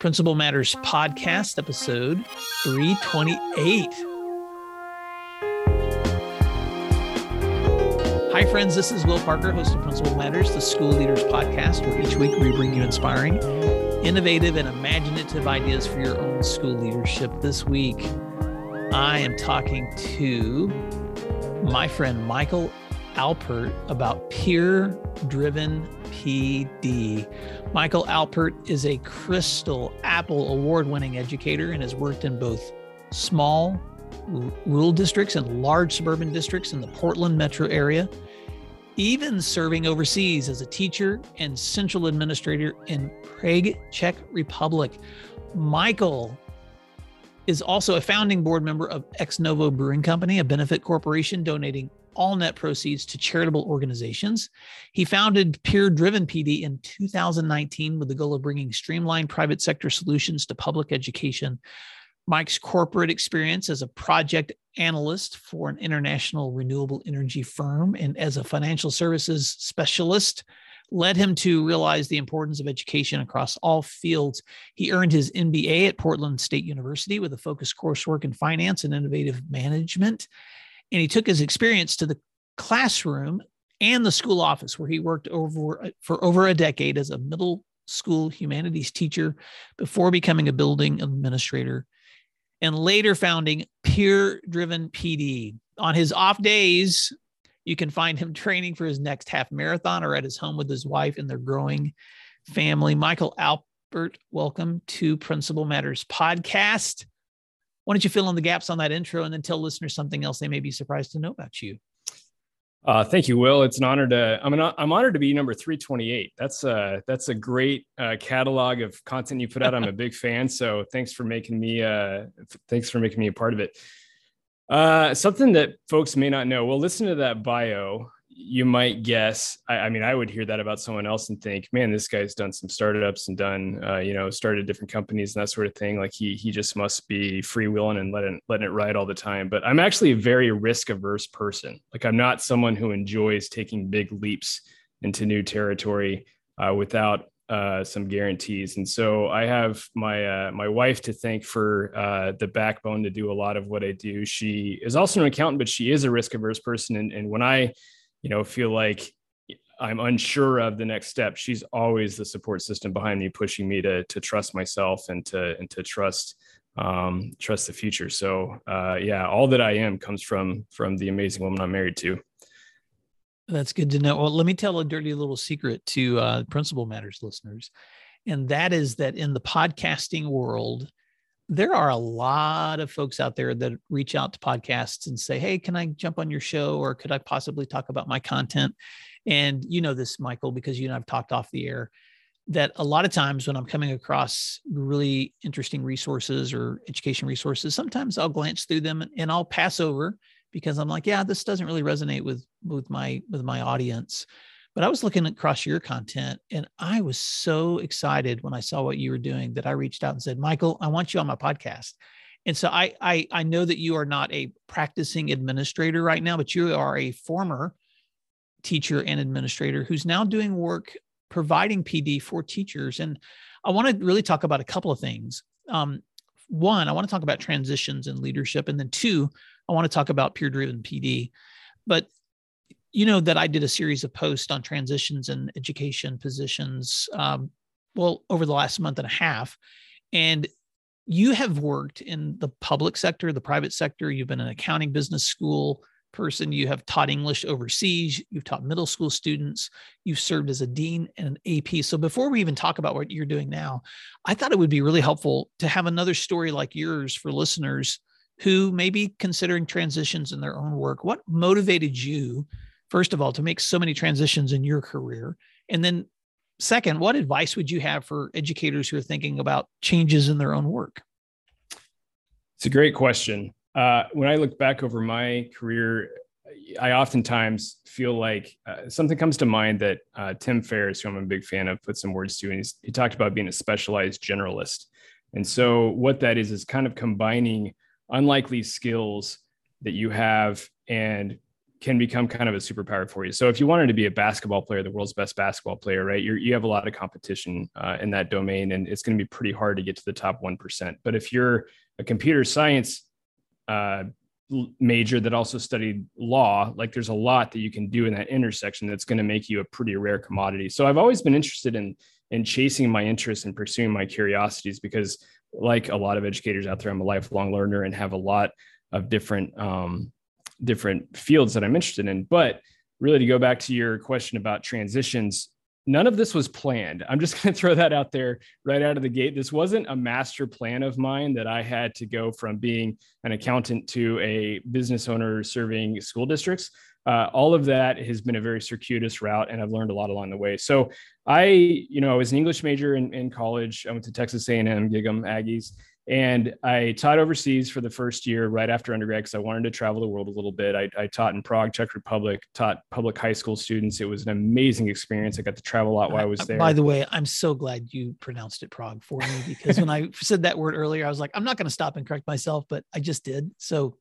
Principal Matters Podcast, episode 328. Hi, friends. This is Will Parker, host of Principal Matters, the School Leaders Podcast, where each week we bring you inspiring, innovative, and imaginative ideas for your own school leadership. This week, I am talking to my friend Michael Alpert about peer driven PD. Michael Alpert is a Crystal Apple award winning educator and has worked in both small rural districts and large suburban districts in the Portland metro area, even serving overseas as a teacher and central administrator in Prague, Czech Republic. Michael is also a founding board member of Ex Novo Brewing Company, a benefit corporation donating all net proceeds to charitable organizations. He founded Peer Driven PD in 2019 with the goal of bringing streamlined private sector solutions to public education. Mike's corporate experience as a project analyst for an international renewable energy firm and as a financial services specialist led him to realize the importance of education across all fields. He earned his MBA at Portland State University with a focused coursework in finance and innovative management. And he took his experience to the classroom and the school office, where he worked over for over a decade as a middle school humanities teacher before becoming a building administrator and later founding Peer Driven PD. On his off days, you can find him training for his next half marathon or at his home with his wife and their growing family. Michael Alpert, welcome to Principal Matters podcast. Why don't you fill in the gaps on that intro and then tell listeners something else they may be surprised to know about you? Uh, thank you, Will. It's an honor to I'm an, I'm honored to be number 328. That's a that's a great uh, catalog of content you put out. I'm a big fan, so thanks for making me uh thanks for making me a part of it. Uh, something that folks may not know. Well, listen to that bio you might guess I, I, mean i would hear that about someone else and think man this guy's done some startups and done uh, you know started different companies and that sort of thing. Like he he just must be freewheeling and letting letting it ride all the time. But i'm actually a very risk averse person. Like i'm not someone who enjoys taking big leaps into new territory uh, without uh, some guarantees. And so i have my uh, my wife to thank for uh, the backbone to do a lot of what i do. She is also an accountant but she is a risk averse person. And, and when i you know, feel like I'm unsure of the next step, she's always the support system behind me, pushing me to to trust myself and to and to trust um, trust the future. So uh, yeah, all that I am comes from from the amazing woman I'm married to. That's good to know. Well, let me tell a dirty little secret to uh, Principal Matters listeners, and that is that in the podcasting world, there are a lot of folks out there that reach out to podcasts and say, Hey, can I jump on your show or could I possibly talk about my content? And you know this, Michael, because you and I've talked off the air that a lot of times when I'm coming across really interesting resources or education resources, sometimes I'll glance through them and I'll pass over because I'm like, yeah, this doesn't really resonate with with my with my audience. But I was looking across your content and I was so excited when I saw what you were doing that I reached out and said, Michael, I want you on my podcast. And so I, I, I know that you are not a practicing administrator right now, but you are a former teacher and administrator who's now doing work providing PD for teachers. And I want to really talk about a couple of things. Um, one, I want to talk about transitions and leadership. And then two, I want to talk about peer driven PD. But you know that I did a series of posts on transitions and education positions, um, well, over the last month and a half. And you have worked in the public sector, the private sector. You've been an accounting business school person. You have taught English overseas. You've taught middle school students. You've served as a dean and an AP. So before we even talk about what you're doing now, I thought it would be really helpful to have another story like yours for listeners who may be considering transitions in their own work. What motivated you first of all, to make so many transitions in your career? And then, second, what advice would you have for educators who are thinking about changes in their own work? It's a great question. Uh, when I look back over my career, I oftentimes feel like uh, something comes to mind that uh, Tim Ferriss, who I'm a big fan of, put some words to, and he talked about being a specialized generalist. And so, what that is is kind of combining unlikely skills that you have and can become kind of a superpower for you. So if you wanted to be a basketball player, the world's best basketball player, right? you you have a lot of competition uh, in that domain, and it's going to be pretty hard to get to the top one percent. But if you're a computer science uh, major that also studied law, like there's a lot that you can do in that intersection that's going to make you a pretty rare commodity. So I've always been interested in in chasing my interests and pursuing my curiosities because, like a lot of educators out there, I'm a lifelong learner and have a lot of different um, different fields that I'm interested in. But really, to go back to your question about transitions, none of this was planned. I'm just going to throw that out there right out of the gate. This wasn't a master plan of mine that I had to go from being an accountant to a business owner serving school districts. Uh, all of that has been a very circuitous route, and I've learned a lot along the way. So I, you know, I was an English major in, in college. I went to Texas A&M, Gig'em Aggies, and I taught overseas for the first year right after undergrad because I wanted to travel the world a little bit. I, I, taught in Prague, Czech Republic, taught public high school students. It was an amazing experience. I got to travel a lot while I was uh, there. By the way, I'm so glad you pronounced it Prague for me because when I said that word earlier, I was like, I'm not going to stop and correct myself, but I just did. So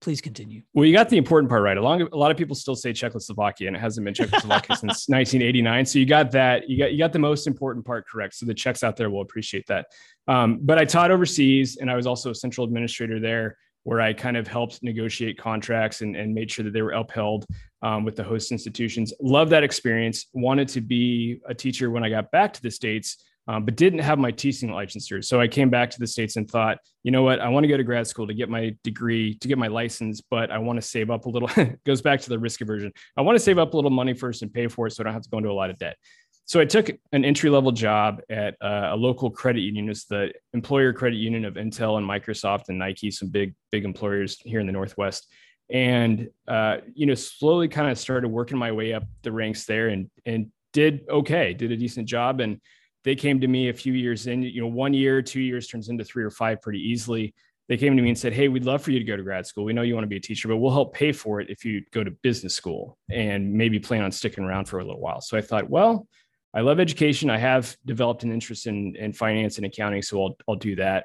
please continue. Well, you got the important part right. Along, a lot of people still say Czechoslovakia, and it hasn't been Czechoslovakia since 1989. So you got that. You got you got the most important part correct. So the Czechs out there will appreciate that. Um, but I taught overseas, and I was also a central administrator there, where I kind of helped negotiate contracts and, and made sure that they were upheld um, with the host institutions. Love that experience. Wanted to be a teacher when I got back to the states um, but didn't have my teaching licensure. So I came back to the States and thought, you know what, I want to go to grad school to get my degree, to get my license, but I want to save up a little. goes back to the risk aversion. I want to save up a little money first and pay for it so I don't have to go into a lot of debt. So I took an entry level job at uh, a local credit union. It's the employer credit union of Intel and Microsoft and Nike, some big, big employers here in the Northwest. And, uh, you know, slowly kind of started working my way up the ranks there and, and did okay, did a decent job. And, they came to me a few years in, you know, one year, two years turns into three or five pretty easily. They came to me and said, Hey, we'd love for you to go to grad school. We know you want to be a teacher, but we'll help pay for it if you go to business school and maybe plan on sticking around for a little while. So I thought, well, I love education. I have developed an interest in, in finance and accounting, so I'll, I'll do that.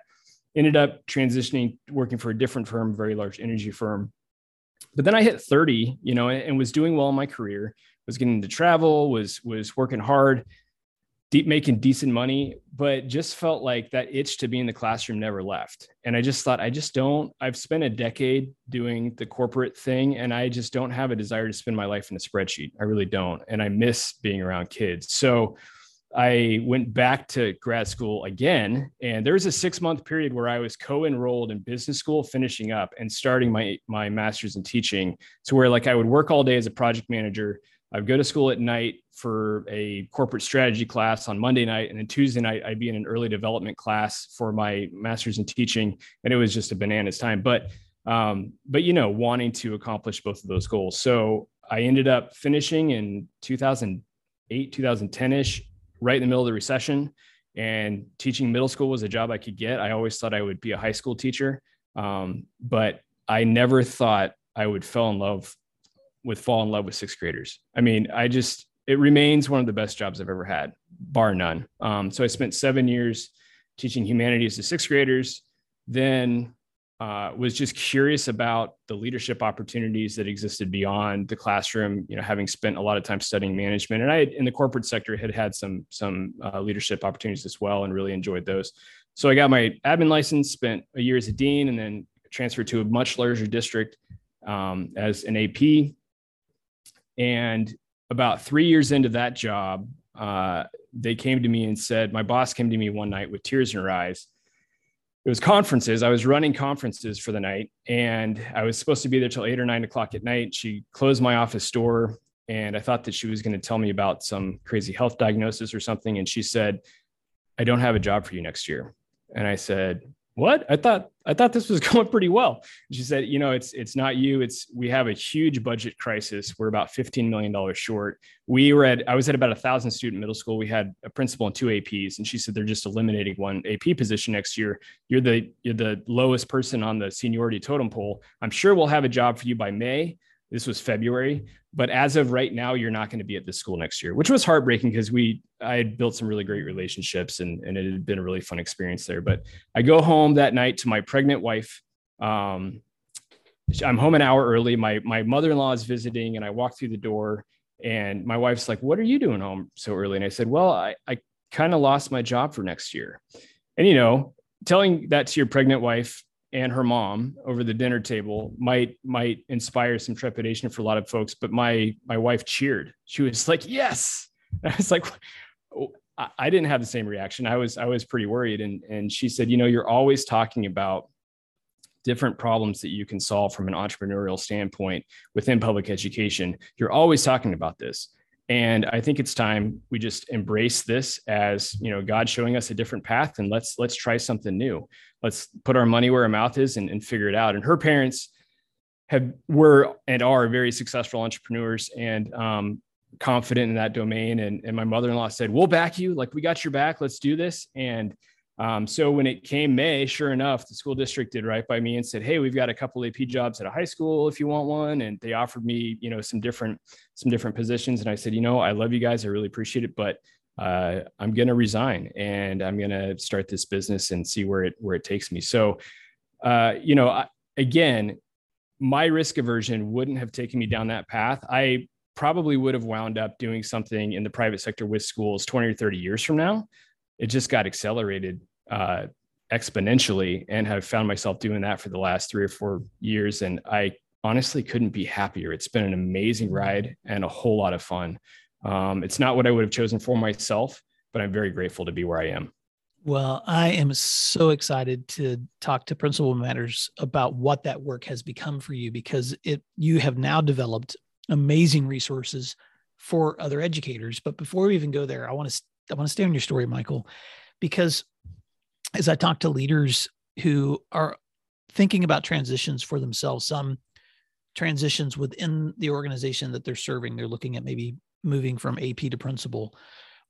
Ended up transitioning, working for a different firm, very large energy firm. But then I hit 30, you know, and, and was doing well in my career, was getting to travel, was was working hard, deep making decent money, but just felt like that itch to be in the classroom never left. And I just thought, I just don't, I've spent a decade doing the corporate thing and I just don't have a desire to spend my life in a spreadsheet. I really don't. And I miss being around kids. So I went back to grad school again. And there was a six month period where I was co enrolled in business school, finishing up and starting my, my master's in teaching to where like I would work all day as a project manager I'd go to school at night for a corporate strategy class on Monday night. And then Tuesday night, I'd be in an early development class for my master's in teaching. And it was just a bananas time. But, um, but, you know, wanting to accomplish both of those goals. So I ended up finishing in 2008, 2010 ish, right in the middle of the recession. And teaching middle school was a job I could get. I always thought I would be a high school teacher. Um, but I never thought I would fall in love with fall in love with sixth graders. I mean, I just it remains one of the best jobs I've ever had, bar none. Um, so I spent seven years teaching humanities to sixth graders. Then uh, was just curious about the leadership opportunities that existed beyond the classroom. You know, having spent a lot of time studying management, and I in the corporate sector had had some some uh, leadership opportunities as well, and really enjoyed those. So I got my admin license, spent a year as a dean, and then transferred to a much larger district um, as an AP and about three years into that job, uh, they came to me and said, my boss came to me one night with tears in her eyes. It was conferences. I was running conferences for the night and I was supposed to be there till eight or nine o'clock at night. She closed my office door and I thought that she was going to tell me about some crazy health diagnosis or something. And she said, I don't have a job for you next year. And I said, what? I thought i thought this was going pretty well. She said you know it's it's not you. It's we have a huge budget crisis. We're about 15 million dollars short. We were at i was at about a thousand student middle school. We had a principal and two aps and she said they're just eliminating one ap position next year. You're the you're the lowest person on the seniority totem pole. I'm sure we'll have a job for you by may this was February, but as of right now, you're not going to be at this school next year, which was heartbreaking because we I had built some really great relationships and, and it had been a really fun experience there. But I go home that night to my pregnant wife. Um, I'm home an hour early. My my mother-in-law is visiting, and I walk through the door, and my wife's like, "What are you doing home so early?" And I said, "Well, I I kind of lost my job for next year," and you know, telling that to your pregnant wife and her mom over the dinner table might might inspire some trepidation for a lot of folks. But my my wife cheered. She was like, "Yes!" And I was like. Oh, I didn't have the same reaction. I was I was pretty worried, and and she said, you know, you're always talking about different problems that you can solve from an entrepreneurial standpoint within public education. You're always talking about this. And I think it's time we just embrace this as, you know, God showing us a different path and let's let's try something new. Let's put our money where our mouth is and, and figure it out. And her parents have were and are very successful entrepreneurs and um, confident in that domain. And, and my mother-in-law said, we'll back you. Like we got your back. Let's do this. And um, so when it came May, sure enough, the school district did right by me and said, "Hey, we've got a couple AP jobs at a high school if you want one." And they offered me, you know, some different some different positions. And I said, "You know, I love you guys. I really appreciate it, but uh, I'm going to resign and I'm going to start this business and see where it where it takes me." So, uh, you know, I, again, my risk aversion wouldn't have taken me down that path. I probably would have wound up doing something in the private sector with schools 20 or 30 years from now. It just got accelerated uh, exponentially and have found myself doing that for the last three or four years. And I honestly couldn't be happier. It's been an amazing ride and a whole lot of fun. Um, it's not what I would have chosen for myself, but I'm very grateful to be where I am. Well, I am so excited to talk to Principal Matters about what that work has become for you because it you have now developed amazing resources for other educators. But before we even go there, I want to I want to stay on your story, Michael, because as I talk to leaders who are thinking about transitions for themselves, some transitions within the organization that they're serving, they're looking at maybe moving from AP to principal,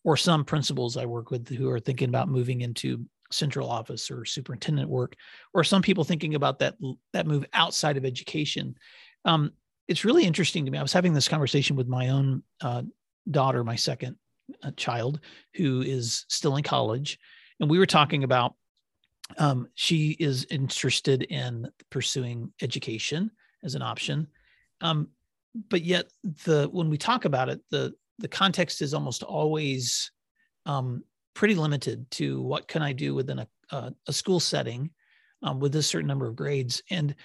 or some principals I work with who are thinking about moving into central office or superintendent work, or some people thinking about that that move outside of education. Um, it's really interesting to me. I was having this conversation with my own uh, daughter, my second uh, child, who is still in college, and we were talking about um, she is interested in pursuing education as an option. Um, but yet the when we talk about it the the context is almost always um, pretty limited to what can i do within a, a, a school setting um, with a certain number of grades. And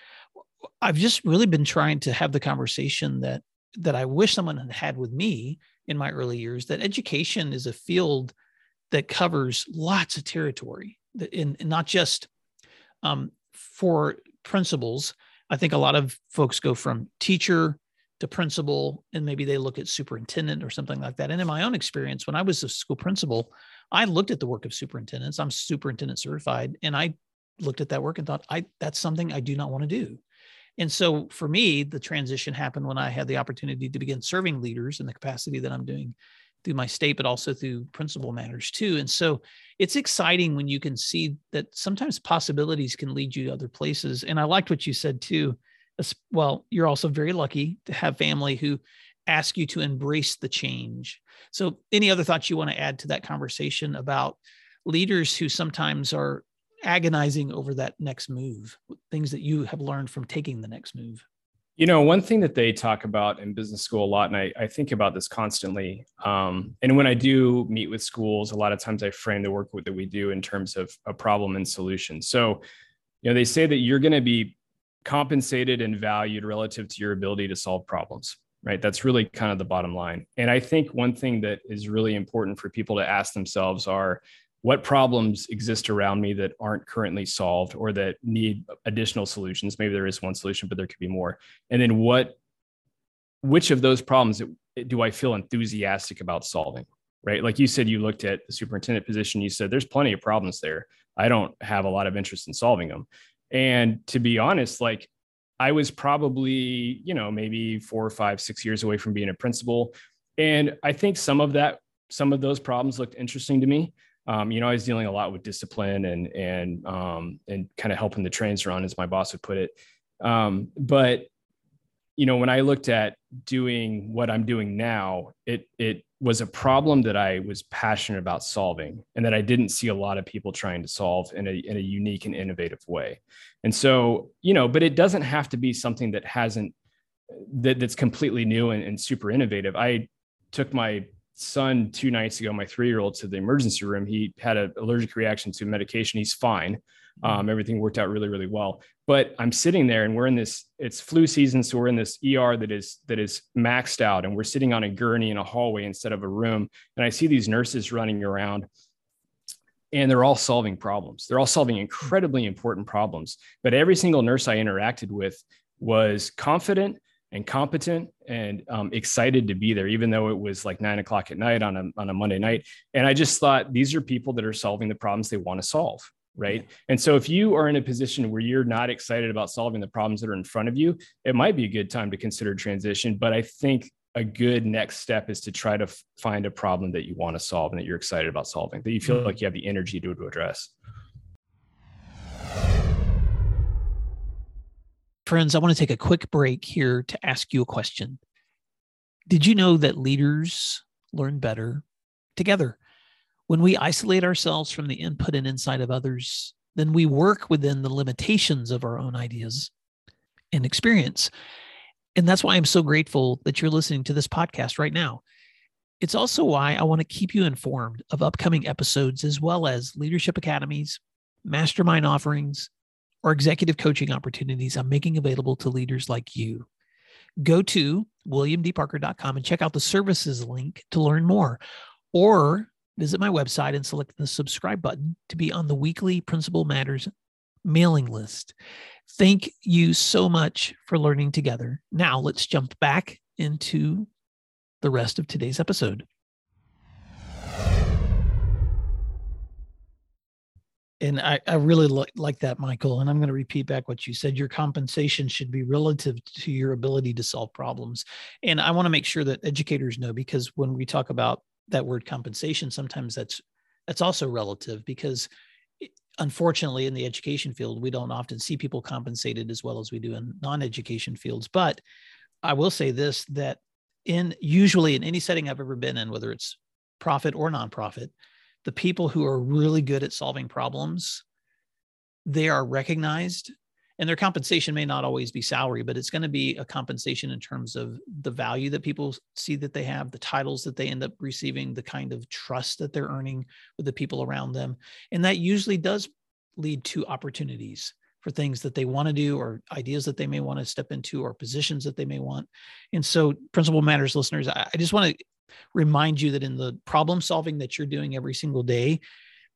i've just really been trying to have the conversation that that i wish someone had had with me in my early years that education is a field that covers lots of territory, in not just um, for principals. I think a lot of folks go from teacher to principal, and maybe they look at superintendent or something like that. And in my own experience, when I was a school principal, I looked at the work of superintendents. I'm superintendent certified, and I looked at that work and thought, I that's something I do not want to do. And so for me, the transition happened when I had the opportunity to begin serving leaders in the capacity that I'm doing through my state, but also through principal matters too. And so it's exciting when you can see that sometimes possibilities can lead you to other places. And I liked what you said too. Well, you're also very lucky to have family who ask you to embrace the change. So, any other thoughts you want to add to that conversation about leaders who sometimes are agonizing over that next move, things that you have learned from taking the next move? You know, one thing that they talk about in business school a lot, and I, I think about this constantly. Um, and when I do meet with schools, a lot of times I frame the work that we do in terms of a problem and solution. So, you know, they say that you're going to be compensated and valued relative to your ability to solve problems, right? That's really kind of the bottom line. And I think one thing that is really important for people to ask themselves are, what problems exist around me that aren't currently solved or that need additional solutions? Maybe there is one solution but there could be more. And then what which of those problems do i feel enthusiastic about solving right? Like you said you looked at the superintendent position. You said there's plenty of problems there. I don't have a lot of interest in solving them. And to be honest like i was probably you know maybe four or five six years away from being a principal. And i think some of that some of those problems looked interesting to me um, you know, I was dealing a lot with discipline and and um, and kind of helping the trains run, as my boss would put it. Um, but you know, when I looked at doing what I'm doing now, it it was a problem that I was passionate about solving and that I didn't see a lot of people trying to solve in a, in a unique and innovative way. And so, you know, but it doesn't have to be something that hasn't, that, that's completely new and, and super innovative. I took my son two nights ago, my three-year-old to the emergency room. He had an allergic reaction to medication. He's fine. Um, everything worked out really, really well. But I'm sitting there and we're in this, it's flu season. So we're in this ER that is that is maxed out and we're sitting on a gurney in a hallway instead of a room. And I see these nurses running around and they're all solving problems. They're all solving incredibly important problems. But every single nurse I interacted with was confident and competent and um, excited to be there, even though it was like nine o'clock at night on a, on a Monday night. And I just thought these are people that are solving the problems they want to solve right? And so if you are in a position where you're not excited about solving the problems that are in front of you, it might be a good time to consider transition. But I think a good next step is to try to f- find a problem that you want to solve and that you're excited about solving, that you feel mm-hmm. like you have the energy to, to address. Friends, I want to take a quick break here to ask you a question. Did you know that leaders learn better together? When we isolate ourselves from the input and insight of others, then we work within the limitations of our own ideas and experience. And that's why I'm so grateful that you're listening to this podcast right now. It's also why I want to keep you informed of upcoming episodes as well as leadership academies, mastermind offerings, or executive coaching opportunities I'm making available to leaders like you. Go to williamdparker.com and check out the services link to learn more. Or visit my website and select the subscribe button to be on the weekly Principal Matters mailing list. Thank you so much for learning together. Now let's jump back into the rest of today's episode. And I, I really li- like that, Michael. And I'm going to repeat back what you said. Your compensation should be relative to your ability to solve problems. And I want to make sure that educators know because when we talk about that word compensation sometimes that's that's also relative because unfortunately in the education field we don't often see people compensated as well as we do in non-education fields but i will say this that in usually in any setting i've ever been in whether it's profit or nonprofit the people who are really good at solving problems they are recognized and their compensation may not always be salary but it's going to be a compensation in terms of the value that people see that they have the titles that they end up receiving the kind of trust that they're earning with the people around them. And that usually does lead to opportunities for things that they want to do or ideas that they may want to step into or positions that they may want. And so principal matters listeners i, just want to remind you that in the problem solving that you're doing every single day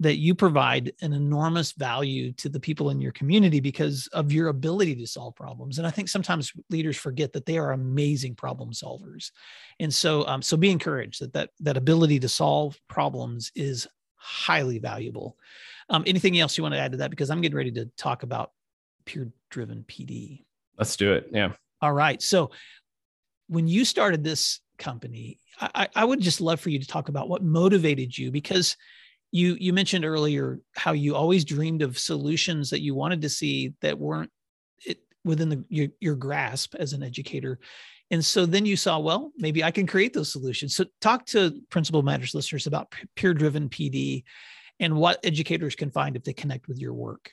that you provide an enormous value to the people in your community because of your ability to solve problems. And I think sometimes leaders forget that they are amazing problem solvers. And so, um, so be encouraged that that that ability to solve problems is highly valuable. Um, anything else you want to add to that? Because I'm getting ready to talk about peer driven PD. Let's do it. Yeah. All right. So when you started this company, I, I would just love for you to talk about what motivated you because you you mentioned earlier how you always dreamed of solutions that you wanted to see that weren't it, within the, your, your grasp as an educator. And so then you saw well maybe i can create those solutions. So talk to principal matters listeners about peer driven pd and what educators can find if they connect with your work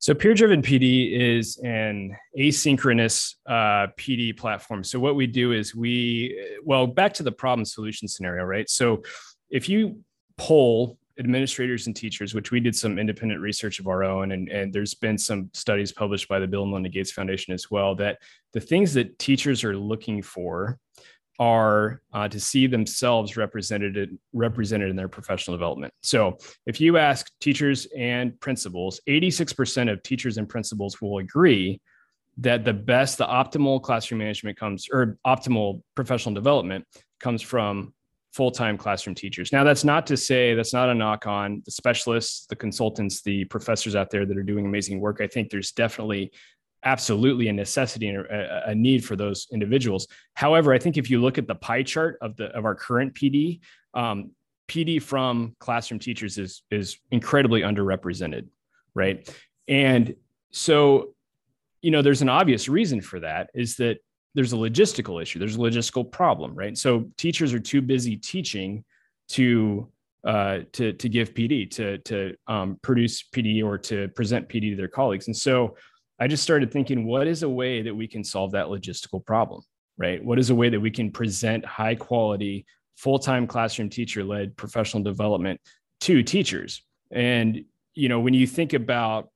so peer driven PD is an asynchronous uh, PD platform. So what we do is we, well, back to the problem solution scenario, right? So if you poll administrators and teachers, which we did some independent research of our own, and, and there's been some studies published by the Bill and Melinda Gates Foundation as well, that the things that teachers are looking for are uh, to see themselves represented represented in their professional development. So, if you ask teachers and principals, 86% of teachers and principals will agree that the best, the optimal classroom management comes, or optimal professional development comes from full-time classroom teachers. Now that's not to say that's not a knock on the specialists, the consultants, the professors out there that are doing amazing work. I think there's definitely absolutely a necessity and a, a, need for those individuals. However, I think if you look at the pie chart of the of our current PD, um, PD from classroom teachers is is incredibly underrepresented, right? And so, you know, there's an obvious reason for that is that there's a logistical issue there's a logistical problem right so teachers are too busy teaching to uh, to to give PD to to um, produce PD or to present PD to their colleagues and so I just started thinking what is a way that we can solve that logistical problem right what is a way that we can present high quality full-time classroom teacher led professional development to teachers and you know when you think about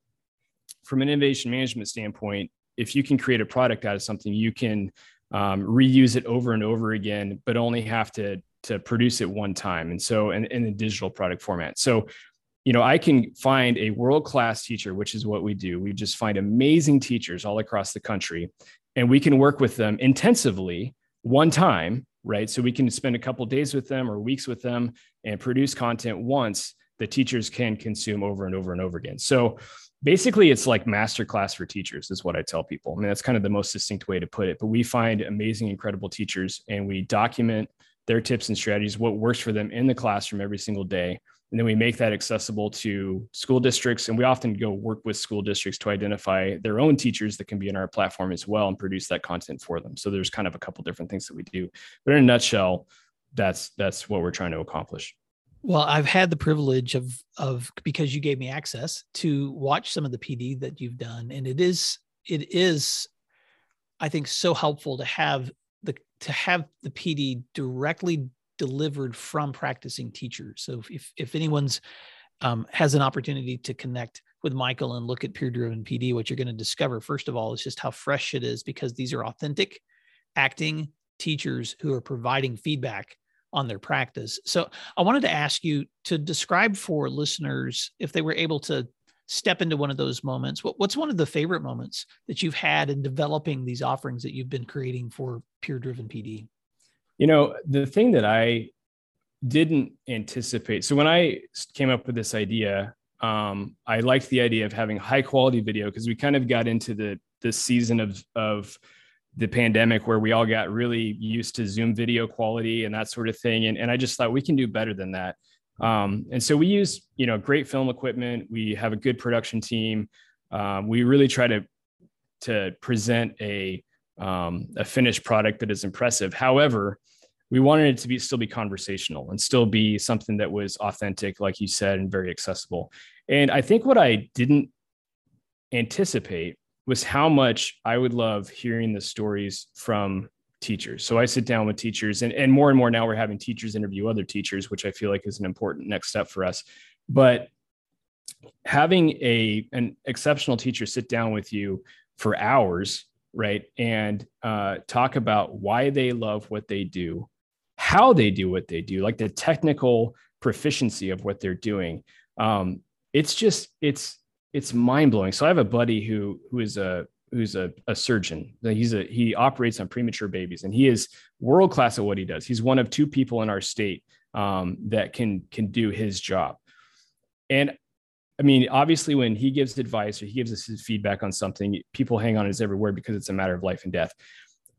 from an innovation management standpoint if you can create a product out of something, you can um, reuse it over and over again, but only have to to produce it one time. And so, in, in a digital product format. So, you know, I can find a world class teacher, which is what we do. We just find amazing teachers all across the country, and we can work with them intensively one time, right? So we can spend a couple days with them or weeks with them and produce content once the teachers can consume over and over and over again. So basically it's like masterclass for teachers is what i tell people i mean that's kind of the most succinct way to put it but we find amazing incredible teachers and we document their tips and strategies what works for them in the classroom every single day and then we make that accessible to school districts. And we often go work with school districts to identify their own teachers that can be in our platform as well and produce that content for them. So there's kind of a couple different things that we do. But in a nutshell that's that's what we're trying to accomplish. Well, I've had the privilege of of because you gave me access to watch some of the PD that you've done, and it is it is, I think, so helpful to have the to have the PD directly delivered from practicing teachers. So if if anyone's um, has an opportunity to connect with Michael and look at peer driven PD, what you're going to discover first of all is just how fresh it is because these are authentic acting teachers who are providing feedback on their practice. So I wanted to ask you to describe for listeners if they were able to step into one of those moments. What, what's one of the favorite moments that you've had in developing these offerings that you've been creating for peer driven PD? You know, the thing that I didn't anticipate. So when I came up with this idea, um, I liked the idea of having high quality video because we kind of got into the this season of of the pandemic where we all got really used to Zoom video quality and that sort of thing. And, and I just thought we can do better than that. Um, and so we use, you know, great film equipment. We have a good production team. Um, we really try to to present a um, a finished product that is impressive. However, we wanted it to be still be conversational and still be something that was authentic, like you said, and very accessible. And I think what I didn't anticipate was how much I would love hearing the stories from teachers. So I sit down with teachers and, and more and more now we're having teachers interview other teachers, which I feel like is an important next step for us. But having a an exceptional teacher sit down with you for hours, right, and uh, talk about why they love what they do, how they do what they do, like the technical proficiency of what they're doing. Um, it's just it's it's mind blowing. So I have a buddy who who is a who's a, a surgeon. He's a he operates on premature babies, and he is world class at what he does. He's one of two people in our state um, that can can do his job. And I mean, obviously, when he gives advice or he gives us his feedback on something, people hang on his every word because it's a matter of life and death.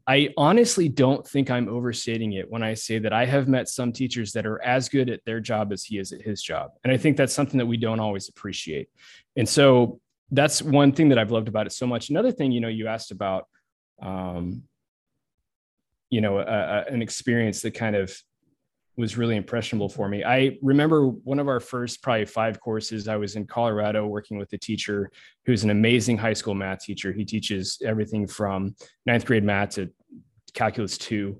I honestly don't think I'm overstating it when I say that I have met some teachers that are as good at their job as he is at his job. And I think that's something that we don't always appreciate. And so that's one thing that I've loved about it so much. Another thing, you know, you asked about, um, you know, a, a, an experience that kind of was really impressionable for me. I remember one of our first probably five courses. I was in Colorado working with a teacher who's an amazing high school math teacher. He teaches everything from ninth grade math to calculus two.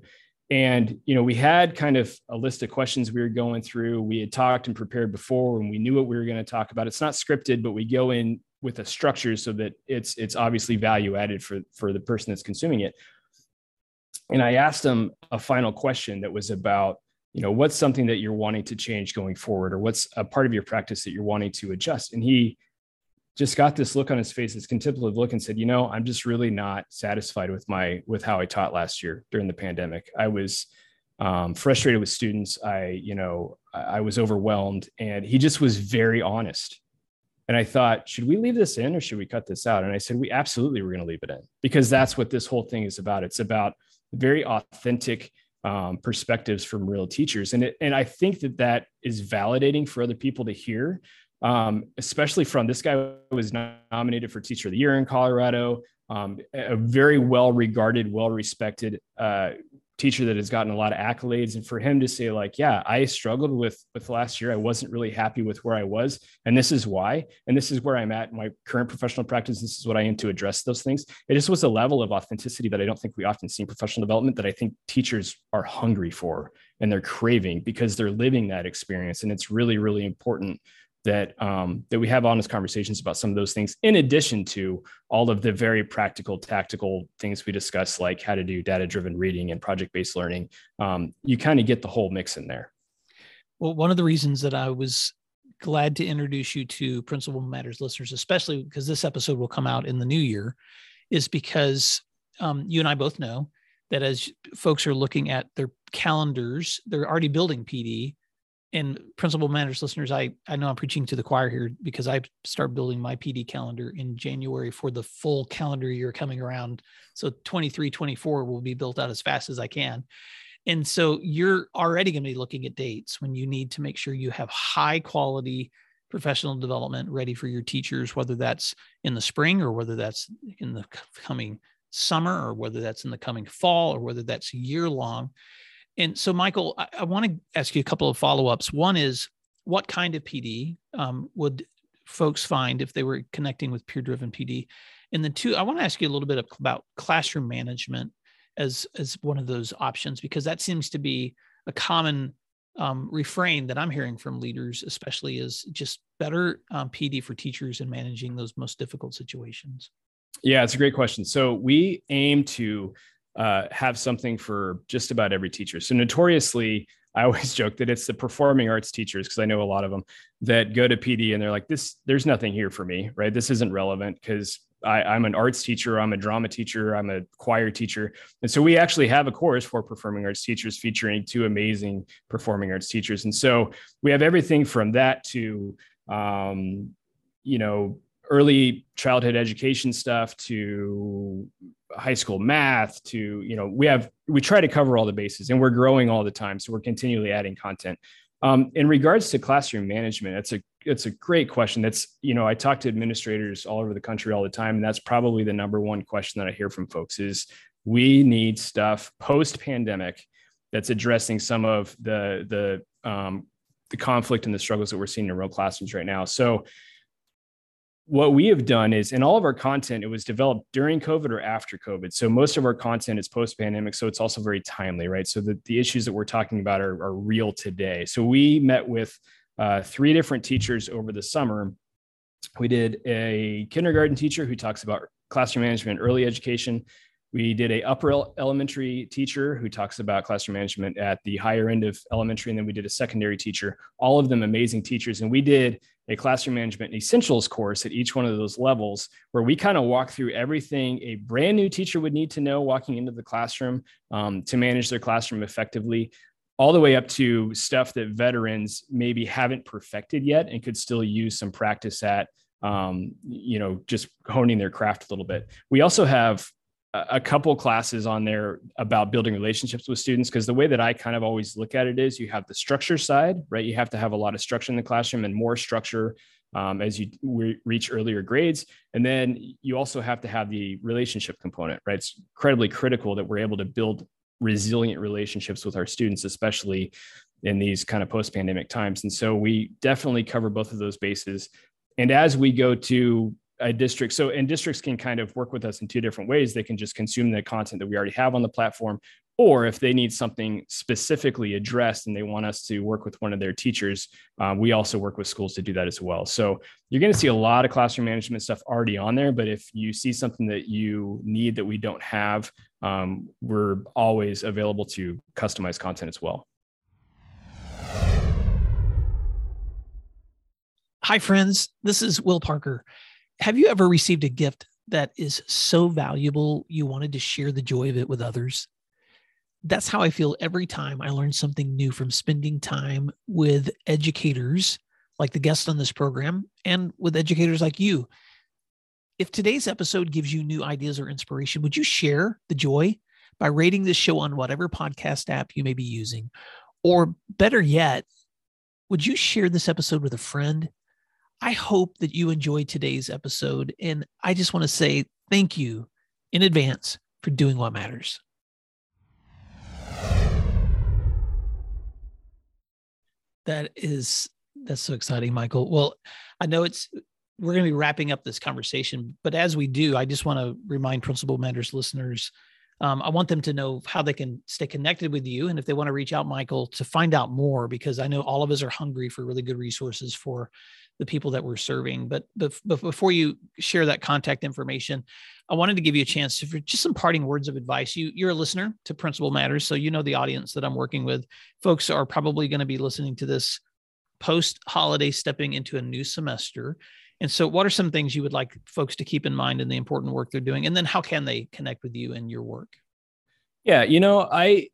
And you know, we had kind of a list of questions we were going through. We had talked and prepared before, and we knew what we were going to talk about. It's not scripted, but we go in with a structure so that it's it's obviously value added for for the person that's consuming it. And I asked him a final question that was about you know what's something that you're wanting to change going forward or what's a part of your practice that you're wanting to adjust? And he just got this look on his face this contemplative look and said you know i'm just really not satisfied with my with how i taught last year during the pandemic. I was um, frustrated with students. I you know i was overwhelmed and he just was very honest. And i thought should we leave this in or should we cut this out? And i said we absolutely we're going to leave it in because that's what this whole thing is about. It's about very authentic um, perspectives from real teachers. And it, and I think that that is validating for other people to hear, um, especially from this guy who was nominated for Teacher of the Year in Colorado. um, a very well regarded, well respected uh, teacher that has gotten a lot of accolades. And for him to say like yeah i struggled with with last year. I wasn't really happy with where i was. And this is why. And this is where i'm at in my current professional practice. This is what i am to address those things. It just was a level of authenticity that i don't think we often see in professional development that i think teachers are hungry for and they're craving because they're living that experience. And it's really really important that um, that we have honest conversations about some of those things in addition to all of the very practical tactical things we discuss like how to do data driven reading and project based learning. Um, you kind of get the whole mix in there. Well one of the reasons that i was glad to introduce you to principal matters listeners especially because this episode will come out in the new year is because um, you and i both know that as folks are looking at their calendars they're already building pd and principal matters listeners i i know i'm preaching to the choir here because i start building my pd calendar in january for the full calendar year coming around. So 23 24 will be built out as fast as i can. And so you're already going to be looking at dates when you need to make sure you have high quality professional development ready for your teachers whether that's in the spring or whether that's in the coming summer or whether that's in the coming fall or whether that's year long and so, Michael, I, I want to ask you a couple of follow ups. One is what kind of PD um, would folks find if they were connecting with peer driven PD? And then, two, I want to ask you a little bit about classroom management as as one of those options because that seems to be a common um, refrain that I'm hearing from leaders, especially is just better um, PD for teachers in managing those most difficult situations. Yeah, it's a great question. So we aim to uh, have something for just about every teacher. So notoriously, I always joke that it's the performing arts teachers because I know a lot of them that go to PD and they're like, "This, there's nothing here for me, right? This isn't relevant because I'm an arts teacher, I'm a drama teacher, I'm a choir teacher, and so we actually have a course for performing arts teachers featuring two amazing performing arts teachers, and so we have everything from that to, um, you know, early childhood education stuff to high school math to you know we have we try to cover all the bases and we're growing all the time. So we're continually adding content. Um, in regards to classroom management it's a it's a great question. That's you know i talk to administrators all over the country all the time. And that's probably the number one question that i hear from folks is we need stuff post pandemic that's addressing some of the the um, the conflict and the struggles that we're seeing in real classrooms right now. So what we have done is in all of our content, it was developed during COVID or after COVID. So most of our content is post pandemic. So it's also very timely, right? So the, the issues that we're talking about are, are real today. So we met with uh, three different teachers over the summer. We did a kindergarten teacher who talks about classroom management, early education. We did a upper elementary teacher who talks about classroom management at the higher end of elementary, and then we did a secondary teacher. All of them amazing teachers, and we did a classroom management essentials course at each one of those levels where we kind of walk through everything a brand new teacher would need to know walking into the classroom um, to manage their classroom effectively all the way up to stuff that veterans maybe haven't perfected yet and could still use some practice at um, you know just honing their craft a little bit. We also have a couple classes on there about building relationships with students because the way that I kind of always look at it is you have the structure side, right? You have to have a lot of structure in the classroom and more structure um, as you re- reach earlier grades. And then you also have to have the relationship component, right? It's incredibly critical that we're able to build resilient relationships with our students, especially in these kind of post pandemic times. And so we definitely cover both of those bases. And as we go to a district. So, and districts can kind of work with us in two different ways. They can just consume the content that we already have on the platform, or if they need something specifically addressed and they want us to work with one of their teachers, um, we also work with schools to do that as well. So, you're going to see a lot of classroom management stuff already on there. But if you see something that you need that we don't have, um, we're always available to customize content as well. Hi, friends. This is Will Parker. Have you ever received a gift that is so valuable you wanted to share the joy of it with others? That's how I feel every time I learn something new from spending time with educators like the guest on this program and with educators like you. If today's episode gives you new ideas or inspiration, would you share the joy by rating this show on whatever podcast app you may be using? Or better yet, would you share this episode with a friend I hope that you enjoyed today's episode. And I just want to say thank you in advance for doing what matters. That is that's so exciting, Michael. Well, I know it's we're going to be wrapping up this conversation, but as we do, I just want to remind Principal Matters listeners. Um, I want them to know how they can stay connected with you, and if they want to reach out, Michael, to find out more, because I know all of us are hungry for really good resources for the people that we're serving. But, but, but before you share that contact information, I wanted to give you a chance for just some parting words of advice. You, you're a listener to Principal Matters, so you know the audience that I'm working with. Folks are probably going to be listening to this post holiday, stepping into a new semester. And so, what are some things you would like folks to keep in mind in the important work they're doing? And then, how can they connect with you and your work? Yeah, you know, I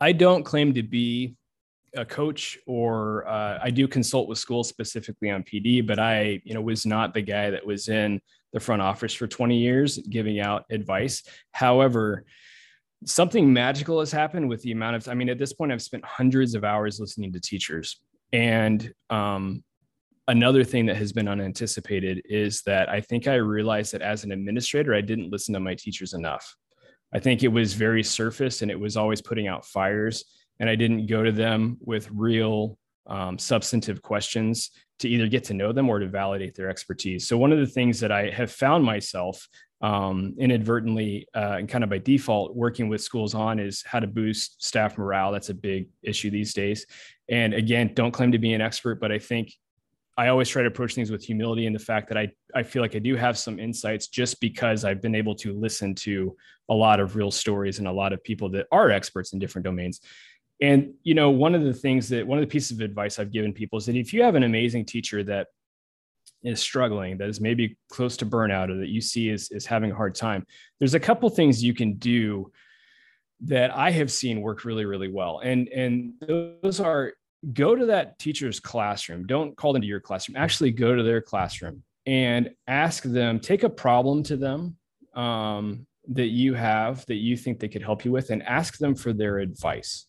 I don't claim to be a coach or uh, I do consult with schools specifically on PD, but I, you know, was not the guy that was in the front office for 20 years giving out advice. However, something magical has happened with the amount of, I mean, at this point, I've spent hundreds of hours listening to teachers. And um, another thing that has been unanticipated is that I think I realized that as an administrator, I didn't listen to my teachers enough. I think it was very surface and it was always putting out fires and I didn't go to them with real um, substantive questions to either get to know them or to validate their expertise. So one of the things that I have found myself um, inadvertently uh, and kind of by default working with schools on is how to boost staff morale. That's a big issue these days. And again, don't claim to be an expert, but I think I always try to approach things with humility and the fact that I, I feel like I do have some insights just because I've been able to listen to a lot of real stories and a lot of people that are experts in different domains. And you know, one of the things that one of the pieces of advice I've given people is that if you have an amazing teacher that is struggling, that is maybe close to burnout, or that you see is, is having a hard time, there's a couple things you can do that I have seen work really, really well. And and those are go to that teacher's classroom. Don't call them to your classroom. Actually, go to their classroom and ask them. Take a problem to them um, that you have that you think they could help you with, and ask them for their advice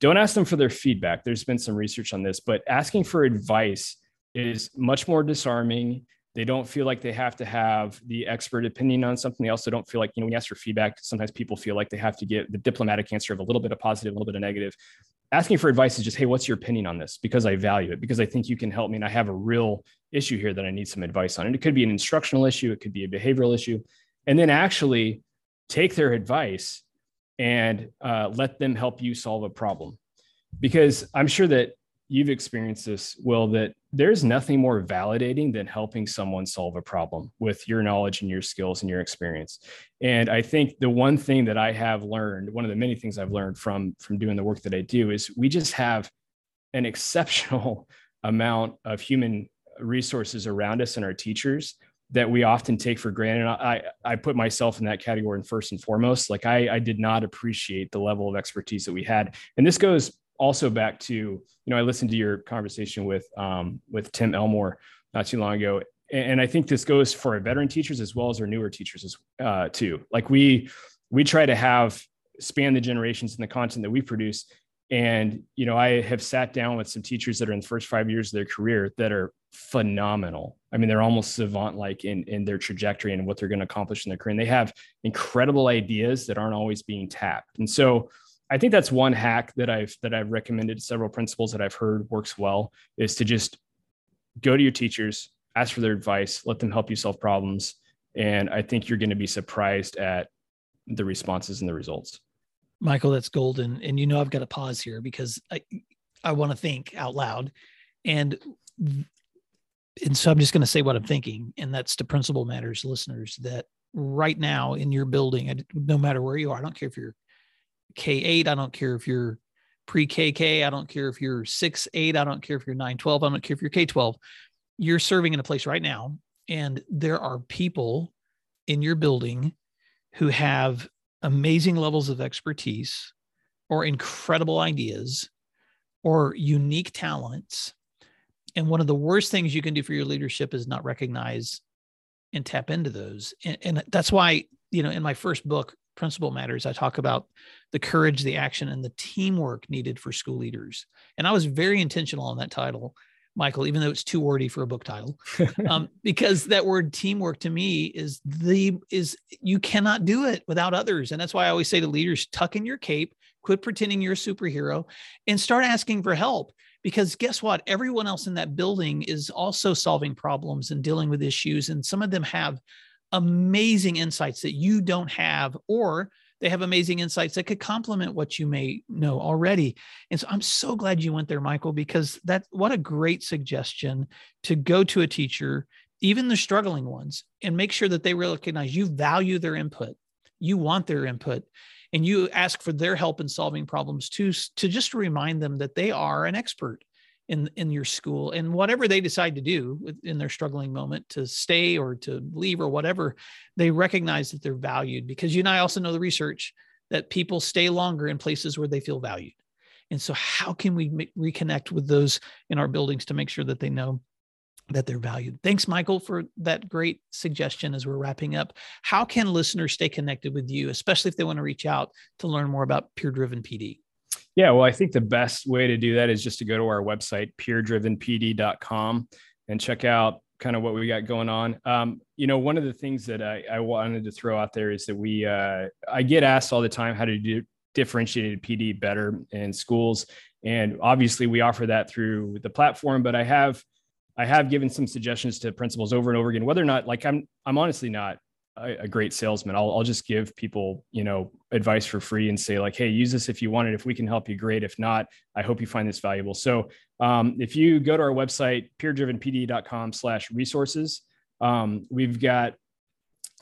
don't ask them for their feedback. There's been some research on this, but asking for advice is much more disarming. They don't feel like they have to have the expert opinion on something. They also don't feel like, you know, when you ask for feedback, sometimes people feel like they have to get the diplomatic answer of a little bit of positive, a little bit of negative. Asking for advice is just, hey, what's your opinion on this? Because I value it, because I think you can help me. And I have a real issue here that I need some advice on. And it could be an instructional issue, it could be a behavioral issue. And then actually take their advice and uh, let them help you solve a problem. Because I'm sure that you've experienced this, Will, that there's nothing more validating than helping someone solve a problem with your knowledge and your skills and your experience. And I think the one thing that I have learned, one of the many things I've learned from from doing the work that I do is we just have an exceptional amount of human resources around us and our teachers that we often take for granted. I, I put myself in that category first and foremost. Like I, I did not appreciate the level of expertise that we had. And this goes also back to, you know, I listened to your conversation with, um, with Tim Elmore not too long ago. And I think this goes for our veteran teachers as well as our newer teachers as uh, too. Like we, we try to have span the generations in the content that we produce and, you know, I have sat down with some teachers that are in the first five years of their career that are phenomenal. I mean, they're almost savant like in, in their trajectory and what they're going to accomplish in their career. And they have incredible ideas that aren't always being tapped. And so I think that's one hack that I've that I've recommended several principals that I've heard works well is to just go to your teachers, ask for their advice, let them help you solve problems. And I think you're going to be surprised at the responses and the results. Michael, that's golden. And you know, I've got to pause here because I, I want to think out loud. And, and so I'm just going to say what I'm thinking. And that's to Principal Matters listeners that right now in your building, no matter where you are, I don't care if you're K8, I don't care if you're pre KK, I don't care if you're 6 8, I don't care if you're 9 12, I don't care if you're K 12. You're serving in a place right now. And there are people in your building who have amazing levels of expertise or incredible ideas or unique talents. And one of the worst things you can do for your leadership is not recognize and tap into those. And, and that's why, you know, in my first book, Principal Matters, I talk about the courage, the action, and the teamwork needed for school leaders. And I was very intentional on that title Michael, even though it's too wordy for a book title, um, because that word teamwork to me is the is you cannot do it without others, and that's why I always say to leaders: tuck in your cape, quit pretending you're a superhero, and start asking for help. Because guess what? Everyone else in that building is also solving problems and dealing with issues, and some of them have amazing insights that you don't have, or they have amazing insights that could complement what you may know already. And so I'm so glad you went there, Michael, because that what a great suggestion to go to a teacher, even the struggling ones, and make sure that they recognize you value their input. You want their input and you ask for their help in solving problems too, to just remind them that they are an expert in in your school and whatever they decide to do in their struggling moment to stay or to leave or whatever they recognize that they're valued because you and i also know the research that people stay longer in places where they feel valued. And so how can we make, reconnect with those in our buildings to make sure that they know that they're valued? Thanks michael for that great suggestion as we're wrapping up. How can listeners stay connected with you especially if they want to reach out to learn more about peer driven pd yeah, well, I think the best way to do that is just to go to our website, peerdrivenpd.com, and check out kind of what we got going on. Um, you know, one of the things that I, I, wanted to throw out there is that we, uh, I get asked all the time how to do differentiated PD better in schools. And obviously we offer that through the platform, but I have, I have given some suggestions to principals over and over again, whether or not like I'm, I'm honestly not a, a great salesman. I'll, I'll just give people, you know, advice for free and say like, Hey, use this if you want it. If we can help you, great. If not, I hope you find this valuable. So um, if you go to our website, peerdrivenpd.com slash resources, um, we've got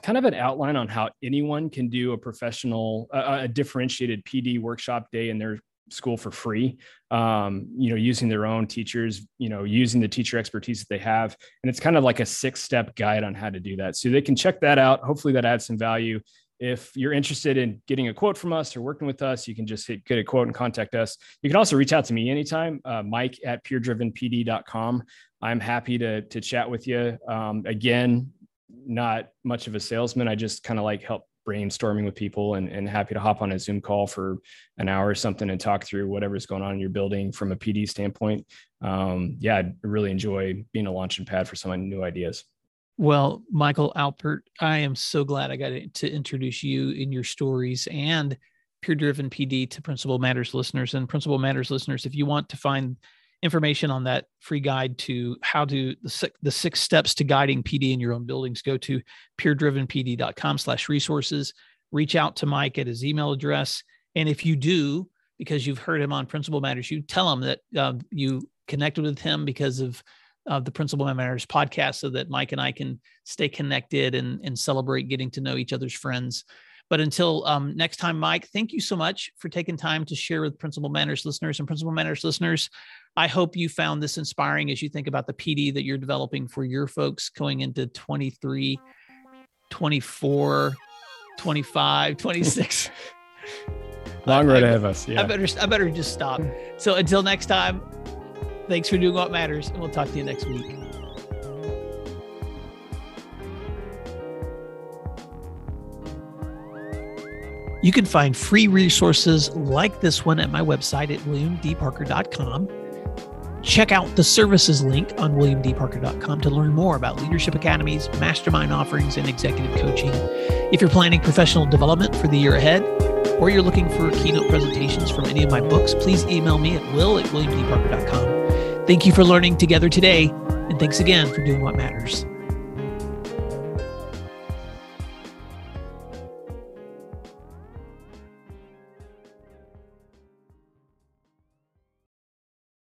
kind of an outline on how anyone can do a professional, uh, a differentiated PD workshop day in their school for free um, you know using their own teachers you know using the teacher expertise that they have. And it's kind of like a six step guide on how to do that. So they can check that out. Hopefully that adds some value. If you're interested in getting a quote from us or working with us you can just hit, get a quote and contact us. You can also reach out to me anytime uh, mike at peerdrivenpd.com i'm happy to, to chat with you. Um, again not much of a salesman. I just kind of like help brainstorming with people and, and happy to hop on a Zoom call for an hour or something and talk through whatever's going on in your building from a PD standpoint. Um, yeah, I really enjoy being a launching pad for some new ideas. Well, Michael Alpert, I am so glad I got to introduce you in your stories and peer driven PD to Principal Matters listeners. And Principal Matters listeners, if you want to find information on that free guide to how to the six, the six steps to guiding PD in your own buildings, go to peerdrivenpd.com slash resources. Reach out to Mike at his email address. And if you do, because you've heard him on Principal Matters, you tell him that uh, you connected with him because of uh, the Principal Matters podcast so that Mike and I can stay connected and, and celebrate getting to know each other's friends. But until um, next time, Mike, thank you so much for taking time to share with Principal Matters listeners and Principal Matters listeners. I hope you found this inspiring as you think about the PD that you're developing for your folks going into 23, 24, 25, 26. Long road ahead of us. Yeah. I better I better just stop. So until next time, thanks for doing what matters, and we'll talk to you next week. You can find free resources like this one at my website at williamdparker.com. Check out the services link on williamdparker.com to learn more about leadership academies, mastermind offerings, and executive coaching. If you're planning professional development for the year ahead, or you're looking for keynote presentations from any of my books, please email me at will at williamdparker.com. Thank you for learning together today, and thanks again for doing what matters.